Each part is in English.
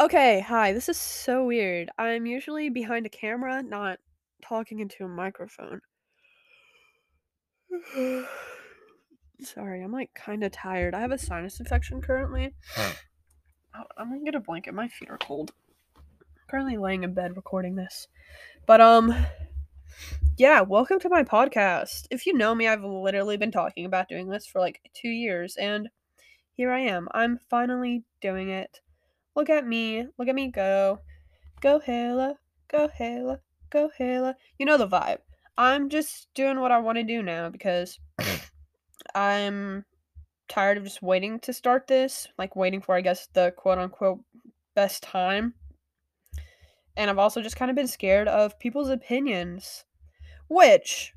Okay, hi. This is so weird. I'm usually behind a camera, not talking into a microphone. Sorry, I'm like kind of tired. I have a sinus infection currently. Oh, I'm gonna get a blanket. My feet are cold. currently laying in bed recording this. But um yeah, welcome to my podcast. If you know me, I've literally been talking about doing this for like 2 years and here I am. I'm finally doing it. Look at me. Look at me go. Go Hayla. Go Hayla. Go Hayla. You know the vibe. I'm just doing what I want to do now because I'm tired of just waiting to start this, like waiting for I guess the quote unquote best time. And I've also just kind of been scared of people's opinions, which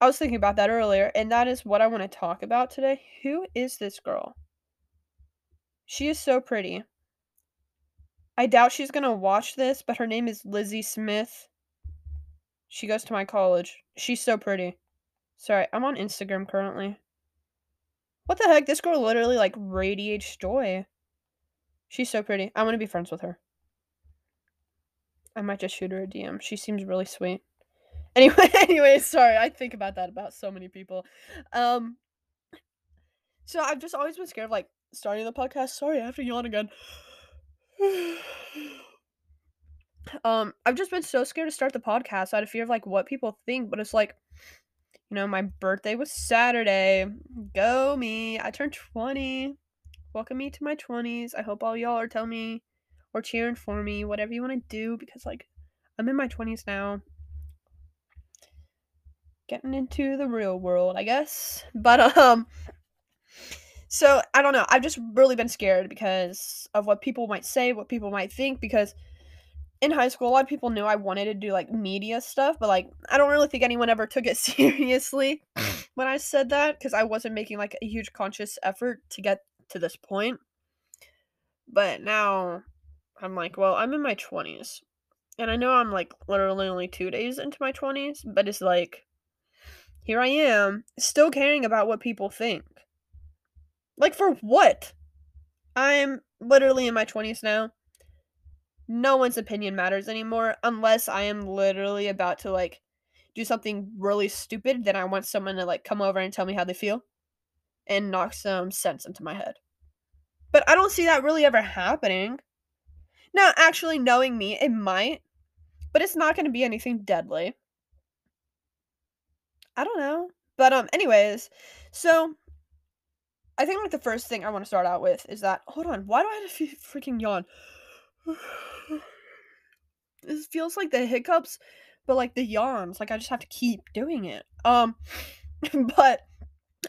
I was thinking about that earlier, and that is what I want to talk about today. Who is this girl? She is so pretty. I doubt she's gonna watch this, but her name is Lizzie Smith. She goes to my college. She's so pretty. Sorry, I'm on Instagram currently. What the heck? This girl literally like radiates joy. She's so pretty. I want to be friends with her. I might just shoot her a DM. She seems really sweet. Anyway, anyway, sorry. I think about that about so many people. Um so I've just always been scared of like starting the podcast. Sorry, I have to yawn again. um, I've just been so scared to start the podcast out of fear of like what people think, but it's like you know, my birthday was Saturday. Go me. I turned 20. Welcome me to my 20s. I hope all y'all are telling me or cheering for me, whatever you want to do, because like I'm in my 20s now. Getting into the real world, I guess. But um so I don't know. I've just really been scared because of what people might say, what people might think, because in high school, a lot of people knew I wanted to do like media stuff, but like I don't really think anyone ever took it seriously when I said that because I wasn't making like a huge conscious effort to get to this point. But now I'm like, well, I'm in my 20s. And I know I'm like literally only two days into my 20s, but it's like, here I am, still caring about what people think. Like, for what? I'm literally in my 20s now no one's opinion matters anymore unless I am literally about to like do something really stupid. Then I want someone to like come over and tell me how they feel and knock some sense into my head. But I don't see that really ever happening. Now, actually, knowing me, it might, but it's not going to be anything deadly. I don't know. But um anyways, so I think like the first thing I want to start out with is that hold on, why do I have to freaking yawn? This feels like the hiccups, but like the yawns. Like I just have to keep doing it. Um, but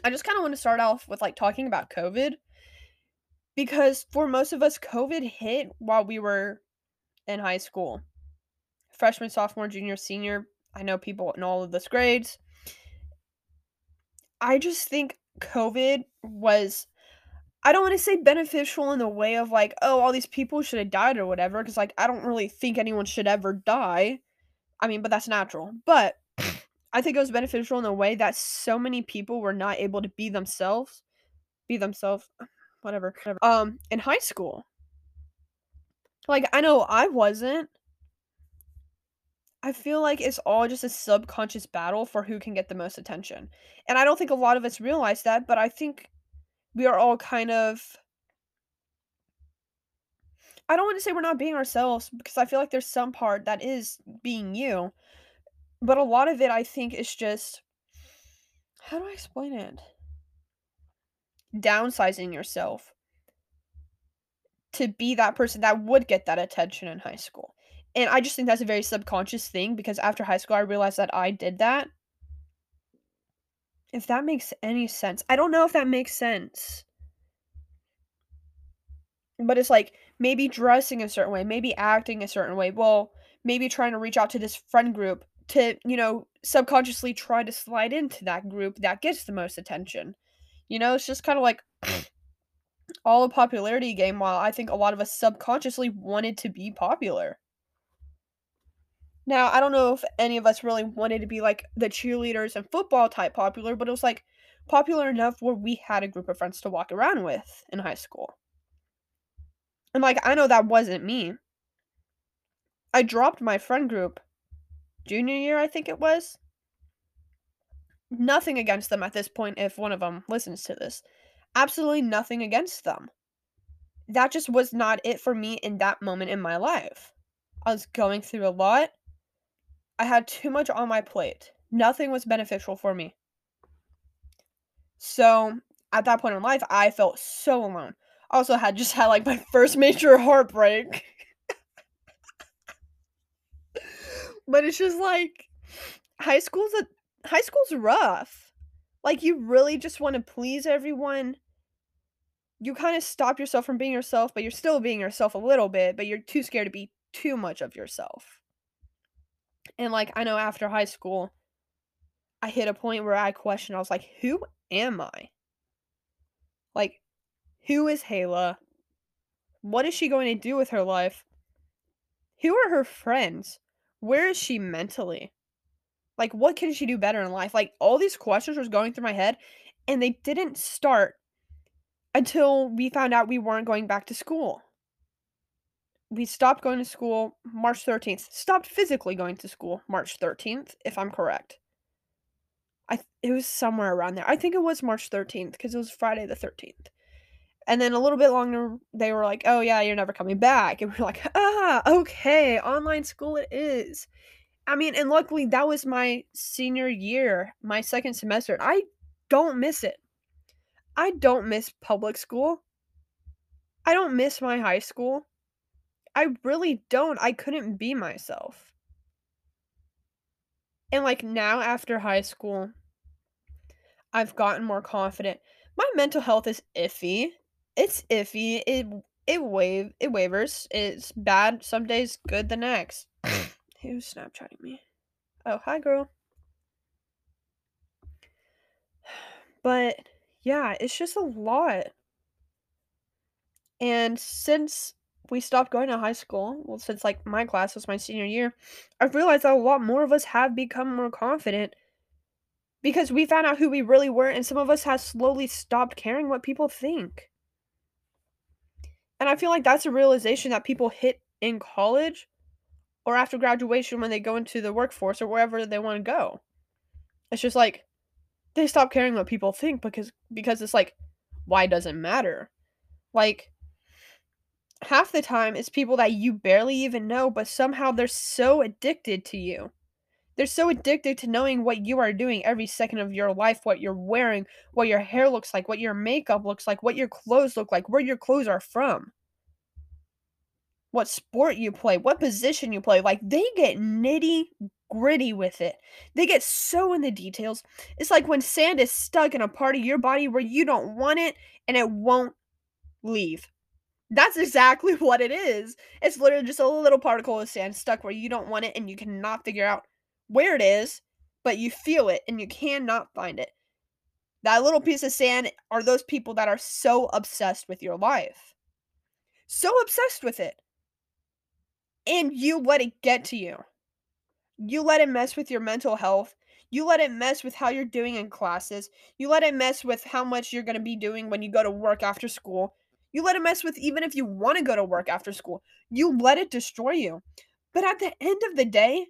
I just kind of want to start off with like talking about COVID because for most of us, COVID hit while we were in high school. Freshman, sophomore, junior, senior. I know people in all of those grades. I just think COVID was I don't want to say beneficial in the way of like, oh, all these people should have died or whatever, because like I don't really think anyone should ever die. I mean, but that's natural. But I think it was beneficial in the way that so many people were not able to be themselves, be themselves, whatever, whatever. Um, in high school. Like I know I wasn't. I feel like it's all just a subconscious battle for who can get the most attention. And I don't think a lot of us realize that, but I think we are all kind of I don't want to say we're not being ourselves because I feel like there's some part that is being you. But a lot of it I think is just how do I explain it? Downsizing yourself to be that person that would get that attention in high school. And I just think that's a very subconscious thing because after high school I realized that I did that. If that makes any sense. I don't know if that makes sense. But it's like maybe dressing a certain way, maybe acting a certain way. Well, maybe trying to reach out to this friend group to, you know, subconsciously try to slide into that group that gets the most attention. You know, it's just kind of like all a popularity game while I think a lot of us subconsciously wanted to be popular. Now, I don't know if any of us really wanted to be like the cheerleaders and football type popular, but it was like popular enough where we had a group of friends to walk around with in high school. And like I know that wasn't me. I dropped my friend group junior year, I think it was. Nothing against them at this point if one of them listens to this. Absolutely nothing against them. That just was not it for me in that moment in my life. I was going through a lot. I had too much on my plate. Nothing was beneficial for me. So, at that point in life, I felt so alone. Also had just had like my first major heartbreak. but it's just like high school's a high school's rough. Like you really just want to please everyone. You kind of stop yourself from being yourself, but you're still being yourself a little bit, but you're too scared to be too much of yourself. And like I know after high school, I hit a point where I questioned, I was like, who am I? Like, who is Hayla? What is she going to do with her life? Who are her friends? Where is she mentally? Like, what can she do better in life? Like, all these questions was going through my head, and they didn't start until we found out we weren't going back to school. We stopped going to school March 13th. Stopped physically going to school March 13th, if I'm correct. I it was somewhere around there. I think it was March 13th because it was Friday the 13th. And then a little bit longer, they were like, "Oh yeah, you're never coming back." And we're like, "Ah, okay, online school it is." I mean, and luckily that was my senior year, my second semester. I don't miss it. I don't miss public school. I don't miss my high school. I really don't. I couldn't be myself. And like now after high school, I've gotten more confident. My mental health is iffy. It's iffy. It it wave it wavers. It's bad some days, good the next. Who's Snapchatting me? Oh, hi girl. But yeah, it's just a lot. And since we stopped going to high school, well, since like my class was my senior year, I've realized that a lot more of us have become more confident because we found out who we really were, and some of us have slowly stopped caring what people think. And I feel like that's a realization that people hit in college or after graduation when they go into the workforce or wherever they want to go. It's just like they stop caring what people think because because it's like why does it matter? Like half the time it's people that you barely even know, but somehow they're so addicted to you. They're so addicted to knowing what you are doing every second of your life, what you're wearing, what your hair looks like, what your makeup looks like, what your clothes look like, where your clothes are from, what sport you play, what position you play. Like they get nitty gritty with it. They get so in the details. It's like when sand is stuck in a part of your body where you don't want it and it won't leave. That's exactly what it is. It's literally just a little particle of sand stuck where you don't want it and you cannot figure out where it is, but you feel it and you cannot find it. That little mm. piece of sand are those people that are so obsessed with your life. So obsessed with it. And you let it get to you. You let it mess with your mental health. You let it mess with how you're doing in classes. You let it mess with how much you're going to be doing when you go to work after school. You let it mess with even if you want to go to work after school. You let it destroy you. But at the end of the day,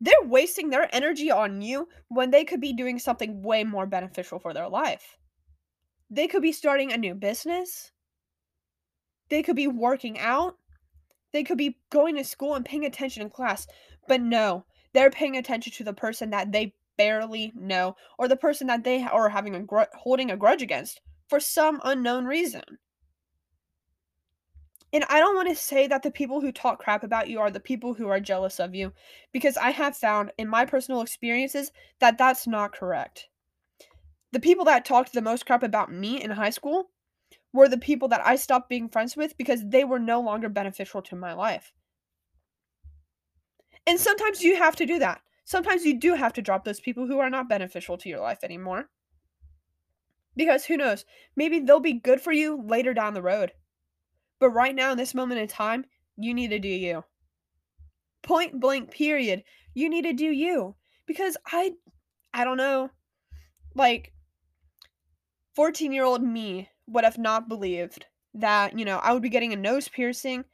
they're wasting their energy on you when they could be doing something way more beneficial for their life. They could be starting a new business. They could be working out. They could be going to school and paying attention in class. But no, they're paying attention to the person that they barely know or the person that they are having a gr- holding a grudge against for some unknown reason. And I don't want to say that the people who talk crap about you are the people who are jealous of you, because I have found in my personal experiences that that's not correct. The people that talked the most crap about me in high school were the people that I stopped being friends with because they were no longer beneficial to my life. And sometimes you have to do that. Sometimes you do have to drop those people who are not beneficial to your life anymore. Because who knows? Maybe they'll be good for you later down the road. But right now, in this moment in time, you need to do you. Point blank, period. You need to do you. Because I, I don't know, like, 14 year old me would have not believed that, you know, I would be getting a nose piercing.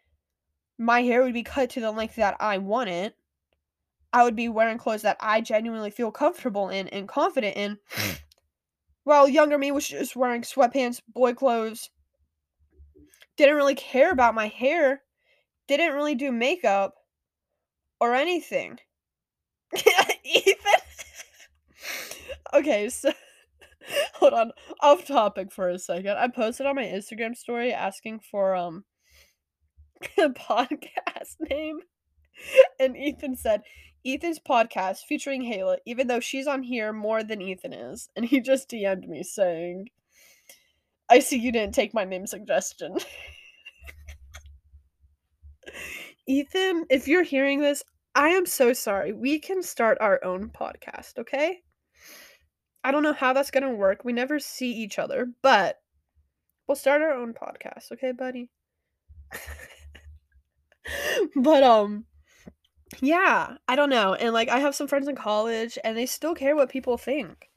My hair would be cut to the length that I want it. I would be wearing clothes that I genuinely feel comfortable in and confident in. Hmm. While younger me was just wearing sweatpants, boy clothes, didn't really care about my hair, didn't really do makeup or anything. Ethan. okay, so hold on. Off topic for a second. I posted on my Instagram story asking for um a podcast name. And Ethan said, Ethan's podcast featuring Hayla, even though she's on here more than Ethan is. And he just DM'd me saying, I see you didn't take my name suggestion. Ethan, if you're hearing this, I am so sorry. We can start our own podcast, okay? I don't know how that's going to work. We never see each other, but we'll start our own podcast, okay, buddy? but um yeah, I don't know. And like I have some friends in college and they still care what people think.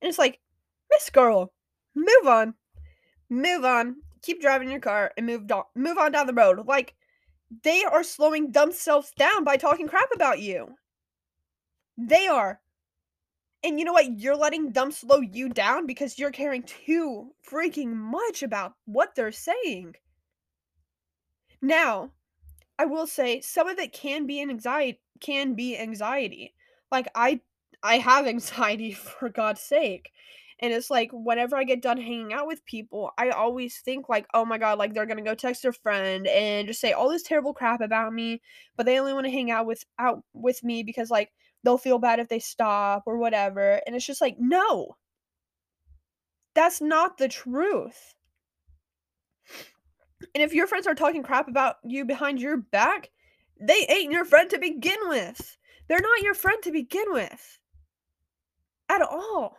And it's like, Miss Girl, move on. Move on. Keep driving your car and move on move on down the road. Like they are slowing themselves down by talking crap about you. They are. And you know what? You're letting them slow you down because you're caring too freaking much about what they're saying. Now, I will say some of it can be an anxiety can be anxiety. Like I I have anxiety for God's sake. And it's like whenever I get done hanging out with people, I always think like, "Oh my god, like they're to go text their friend and just say all this terrible crap about me, but they only want to hang out with out with me because like they'll feel bad if they stop or whatever." And it's just like, "No. That's not the truth." And if your friends are talking crap about you behind your back, they ain't your friend to begin with. They're not your friend to begin with. At all.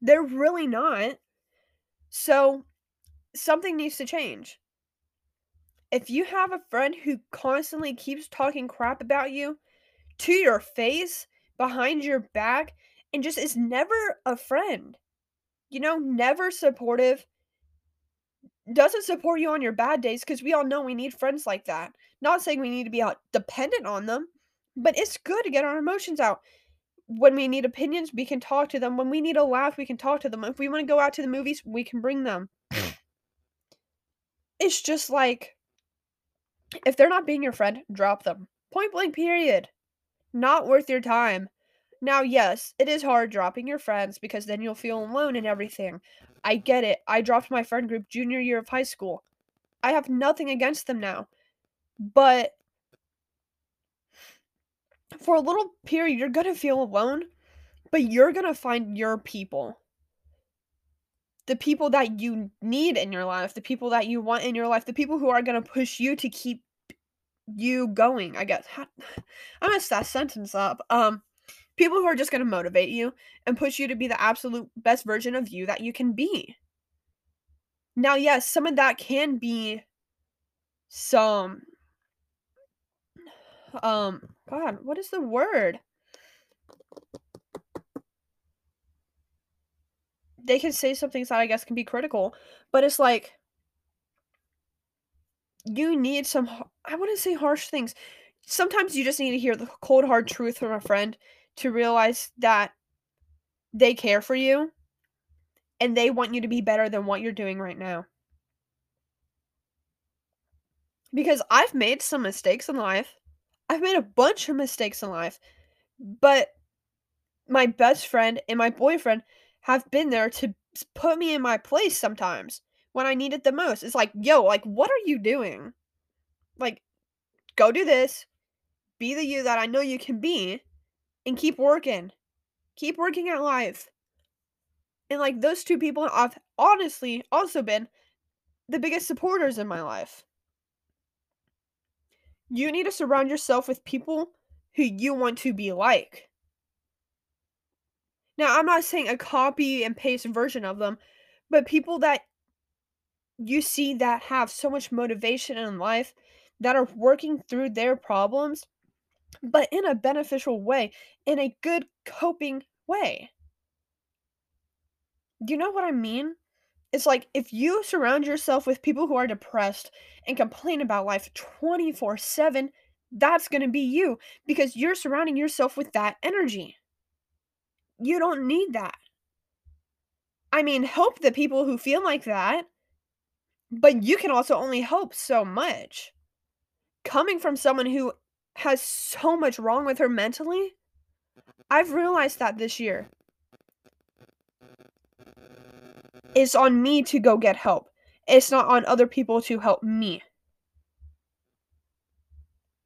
They're really not. So, something needs to change. If you have a friend who constantly keeps talking crap about you to your face, behind your back, and just is never a friend, you know, never supportive, doesn't support you on your bad days because we all know we need friends like that. Not saying we need to be out dependent on them, but it's good to get our emotions out. When we need opinions, we can talk to them. When we need a laugh, we can talk to them. If we want to go out to the movies, we can bring them. Mm. it's just like if they're not being your friend, drop them. Point blank, period. Not worth your time. Now, yes, it is hard dropping your friends because then you'll feel alone and everything. I get it. I dropped my friend group junior year of high school. I have nothing against them now. But for a little period, you're going to feel alone, but you're going to find your people. The people that you need in your life, the people that you want in your life, the people who are going to push you to keep you going, I guess. I messed that sentence up. Um, people who are just going to motivate you and push you to be the absolute best version of you that you can be. Now, yes, some of that can be some um god, what is the word? They can say some things that I guess can be critical, but it's like you need some I wouldn't say harsh things. Sometimes you just need to hear the cold hard truth from a friend to realize that they care for you and they want you to be better than what you're doing right now. Because I've made some mistakes in life. I've made a bunch of mistakes in life. But my best friend and my boyfriend have been there to put me in my place sometimes when I need it the most. It's like, yo, like, what are you doing? Like, go do this. Be the you that I know you can be and keep working. Keep working at life. And like those two people have honestly also been the biggest supporters in my life. You need to surround yourself with people who you want to be like. Now, I'm not saying a copy and paste version of them, but people that you see that have so much motivation in life that are working through their problems but in a beneficial way, in a good coping way. Do you know what I mean? It's like if you surround yourself with people who are depressed and complain about life 24 7, that's going to be you because you're surrounding yourself with that energy. You don't need that. I mean, help the people who feel like that, but you can also only help so much. Coming from someone who has so much wrong with her mentally, I've realized that this year. It's on me to go get help. It's not on other people to help me.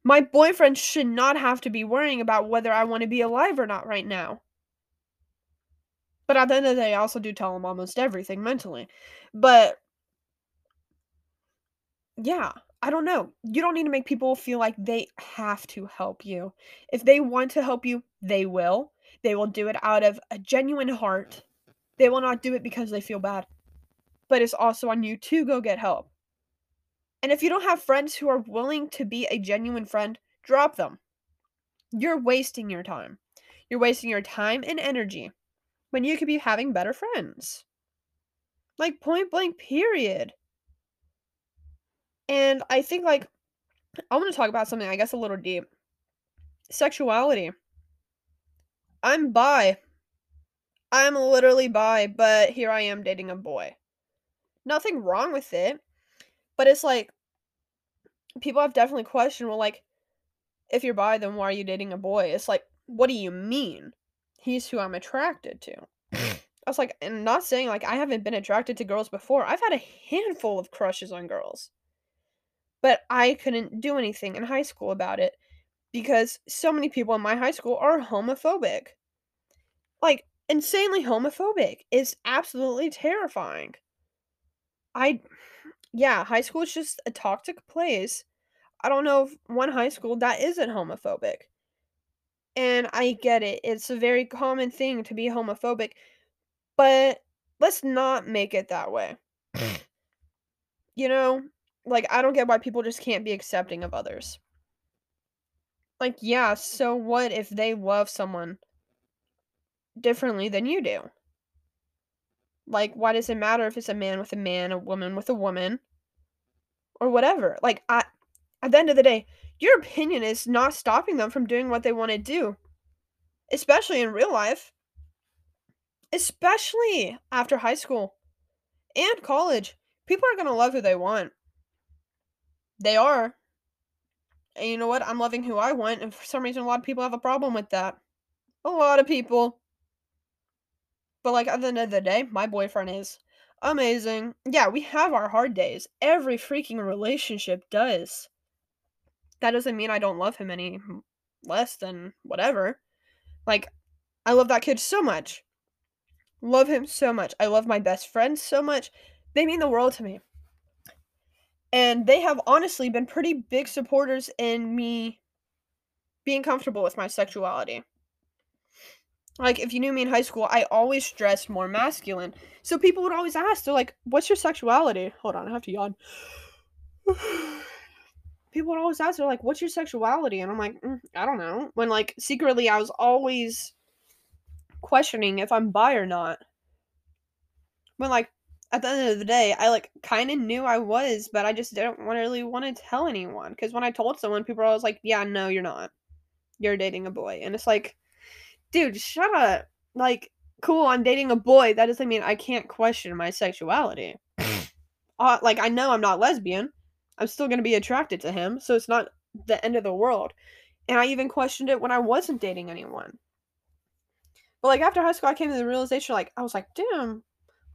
My boyfriend should not have to be worrying about whether I want to be alive or not right now. But at the end of the day, I also do tell him almost everything mentally. But yeah, I don't know. You don't need to make people feel like they have to help you. If they want to help you, they will. They will do it out of a genuine heart. They will not do it because they feel bad. But it's also on you to go get help. And if you don't have friends who are willing to be a genuine friend, drop them. You're wasting your time. You're wasting your time and energy when you could be having better friends. Like point blank, period. And I think, like, I want to talk about something, I guess, a little deep sexuality. I'm bi. I'm literally bi, but here I am dating a boy. Nothing wrong with it, but it's like people have definitely questioned, well, like, if you're bi, then why are you dating a boy? It's like, what do you mean? He's who I'm attracted to. I was like, and not saying like I haven't been attracted to girls before. I've had a handful of crushes on girls. But I couldn't do anything in high school about it because so many people in my high school are homophobic. Like, insanely homophobic is absolutely terrifying. I, yeah, high school is just a toxic place. I don't know if one high school that isn't homophobic. And I get it. It's a very common thing to be homophobic. But let's not make it that way. you know, like I don't get why people just can't be accepting of others. Like, yeah, so what if they love someone differently than you do? Like, why does it matter if it's a man with a man, a woman with a woman, or whatever? Like, I, at the end of the day, your opinion is not stopping them from doing what they want to do, especially in real life, especially after high school and college. People are going to love who they want. They are. And you know what? I'm loving who I want, and for some reason, a lot of people have a problem with that. A lot of people. But, like, at the end of the day, my boyfriend is amazing. Yeah, we have our hard days. Every freaking relationship does. That doesn't mean I don't love him any less than whatever. Like, I love that kid so much. Love him so much. I love my best friends so much. They mean the world to me and they have honestly been pretty big supporters in me being comfortable with my sexuality. Like, if you knew me in high school, I always dressed more masculine. So people would always ask, they're like, what's your sexuality? Hold on, I have to yawn. people would always ask, they're like, what's your sexuality? And I'm like, mm, I don't know. When, like, secretly, I was always questioning if I'm bi or not. When, like, at the end of the day, I like kind of knew I was, but I just didn't really want to tell anyone. Because when I told someone, people were always like, "Yeah, no, you're not. You're dating a boy," and it's like, dude, shut up. Like, cool, I'm dating a boy. That doesn't mean I can't question my sexuality. uh, like, I know I'm not lesbian. I'm still gonna be attracted to him, so it's not the end of the world. And I even questioned it when I wasn't dating anyone. But like after high school, I came to the realization, like I was like, damn,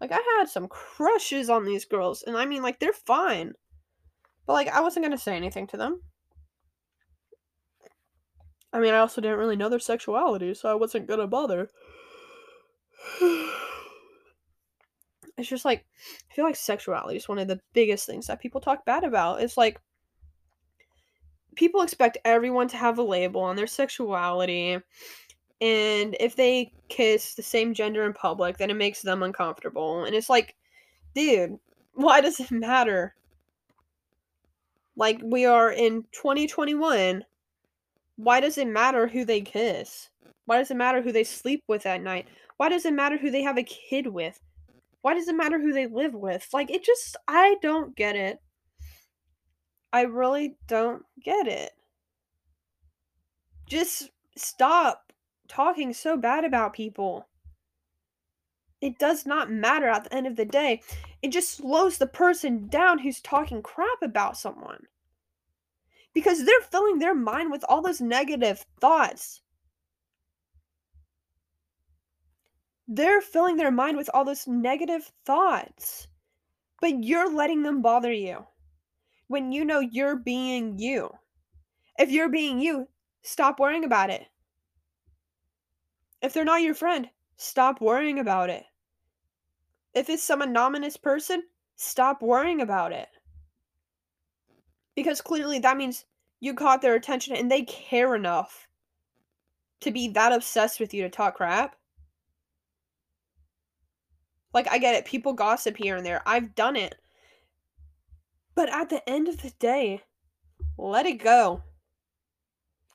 like I had some crushes on these girls, and I mean like they're fine. But like I wasn't gonna say anything to them. I mean I also didn't really know their sexuality, so I wasn't gonna bother. it's just like I feel like sexuality is one of the biggest things that people talk bad about. It's like people expect everyone to have a label on their sexuality and if they kiss the same gender in public, then it makes them uncomfortable. And it's like, dude, why does it matter? Like, we are in 2021. Why does it matter who they kiss? Why does it matter who they sleep with at night? Why does it matter who they have a kid with? Why does it matter who they live with? Like, it just, I don't get it. I really don't get it. Just stop talking so bad about people. It does not matter at the end of the day. It just slows the person down who's talking crap about someone. Because they're filling their mind with all those negative thoughts. They're filling their mind with all those negative thoughts. But you're letting them bother you when you know you're being you. If you're being you, stop worrying about it. If they're not your friend, stop worrying about it. If it's some anonymous person, stop worrying about it. Because clearly that means you caught their attention and they care enough to be that obsessed with you to talk crap. Like, I get it. People gossip here and there. I've done it. But at the end of the day, let it go.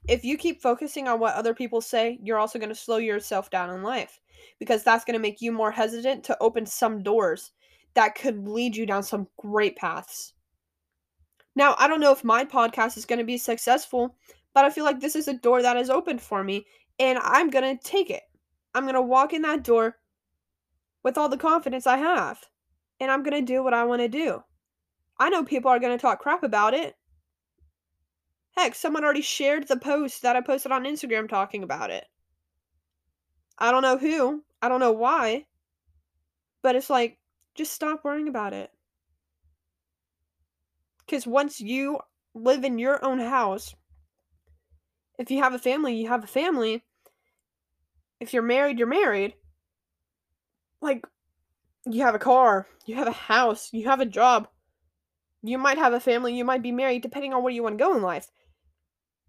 If you keep focusing on what other people say, you're also going to slow yourself down in life because that's going to make you more hesitant to open some doors that could lead you down some great paths. Now, I don't know if my podcast is going to be successful, but I feel like this is a door that is open for me and I'm going to take it. I'm going to walk in that door with all the confidence I have and I'm going to do what I want to do. I know people are going to talk crap about it. Heck, someone already shared the post that I posted on Instagram talking about it. I don't know who, I don't know why, but it's like, just stop worrying about it. Because once you live in your own house, if you have a family, you have a family. If you're married, you're married. Like, you have a car, you have a house, you have a job. You might have a family, you might be married, depending on where you want to go in life.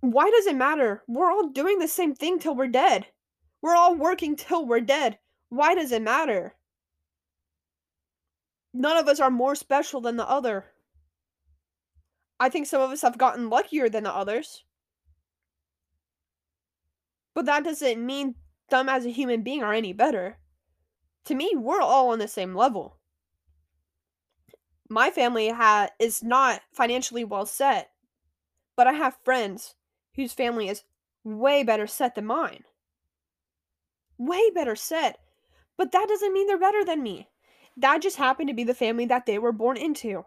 Why does it matter? We're all doing the same thing till we're dead. We're all working till we're dead. Why does it matter? None of us are more special than the other. I think some of us have gotten luckier than the others. But that doesn't mean them as a human being are any better. To me, we're all on the same level. My family ha- is not financially well set, but I have friends whose family is way better set than mine way better set. But that doesn't mean they're better than me. That just happened to be the family that they were born into.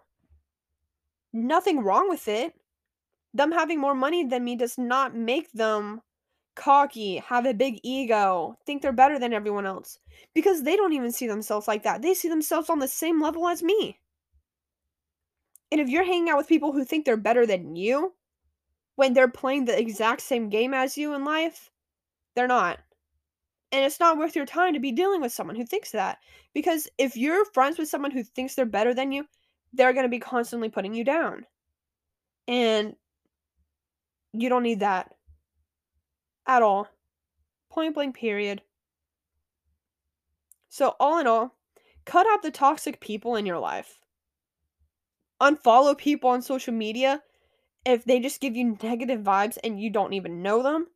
Nothing wrong with it. Them having more money than me does not make them cocky, have a big ego, think they're better than everyone else. Because they don't even see themselves like that. They see themselves on the same level as me. And if you're hanging out with people who think they're better than you, when they're playing the exact same game as you in life, they're not. And it's not worth your time to be dealing with someone who thinks that. Because if you're friends with someone who thinks they're better than you, they're going to be constantly putting you down. And you don't need that at all. Point blank, period. So, all in all, cut out the toxic people in your life. Unfollow people on social media if they just give you negative vibes and you don't even know them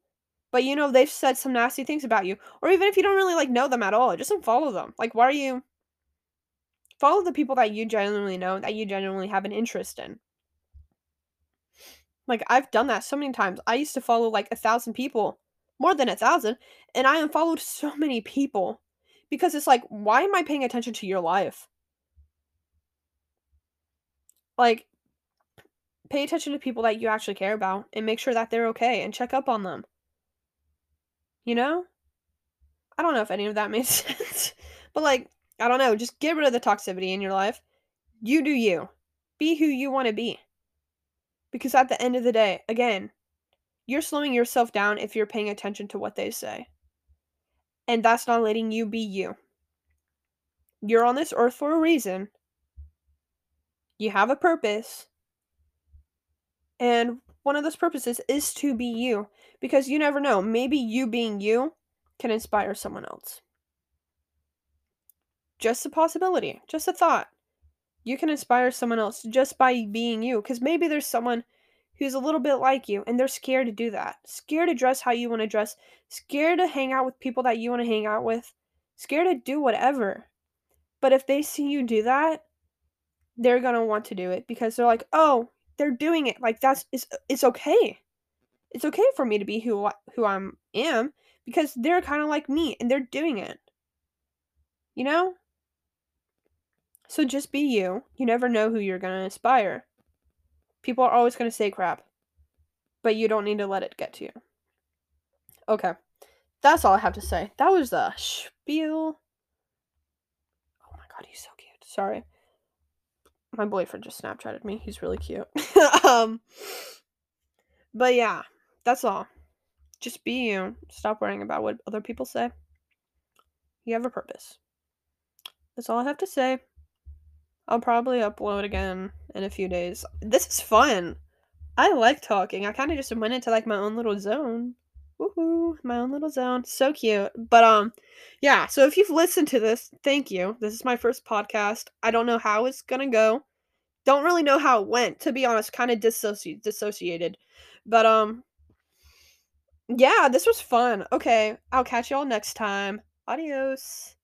but you know they've said some nasty things about you or even if you don't really like know them at all just unfollow them. Like why are you follow the people that you genuinely know that you genuinely have an interest in. Like i've done that so many times. I used to follow like a thousand people more than a thousand and i unfollowed so many people because it's like why am i paying attention to your life? Like pay attention to people that you actually care about and make sure that they're okay and check up on them you know? I don't know if any of that made sense. but like, I don't know, just get rid of the toxicity in your life. You do you. Be who you want to be. Because at the end of the day, again, you're slowing yourself down if you're paying attention to what they say. And that's not letting you be you. You're on this earth for a reason. You have a purpose. And one of those purposes is to be you because you never know. Maybe you being you can inspire someone else. Just a possibility, just a thought. You can inspire someone else just by being you because maybe there's someone who's a little bit like you and they're scared to do that. Scared to dress how you want to dress, scared to hang out with people that you want to hang out with, scared to do whatever. But if they see you do that, they're going to want to do it because they're like, "Oh, they're doing it. Like that's it's it's okay. It's okay for me to be who who I'm am because they're kind of like me and they're doing it." You know? So just be you. You never know who you're going to inspire. People are always going to say crap, but you don't need to let it get to you. Okay. That's all I have to say. That was a spiel. Oh my god, he's so cute. Sorry. My boyfriend just Snapchatted me. He's really cute. um But yeah, that's all. Just be you. Stop worrying about what other people say. You have a purpose. That's all I have to say. I'll probably upload again in a few days. This is fun. I like talking. I kind of just went into like my own little zone. Woohoo, my own little zone. So cute. But um yeah, so if you've listened to this, thank you. This is my first podcast. I don't know how it's going to go. Don't really know how it went, to be honest, kind of dissoci- dissociated. But um yeah, this was fun. Okay, I'll catch y'all next time. Adios.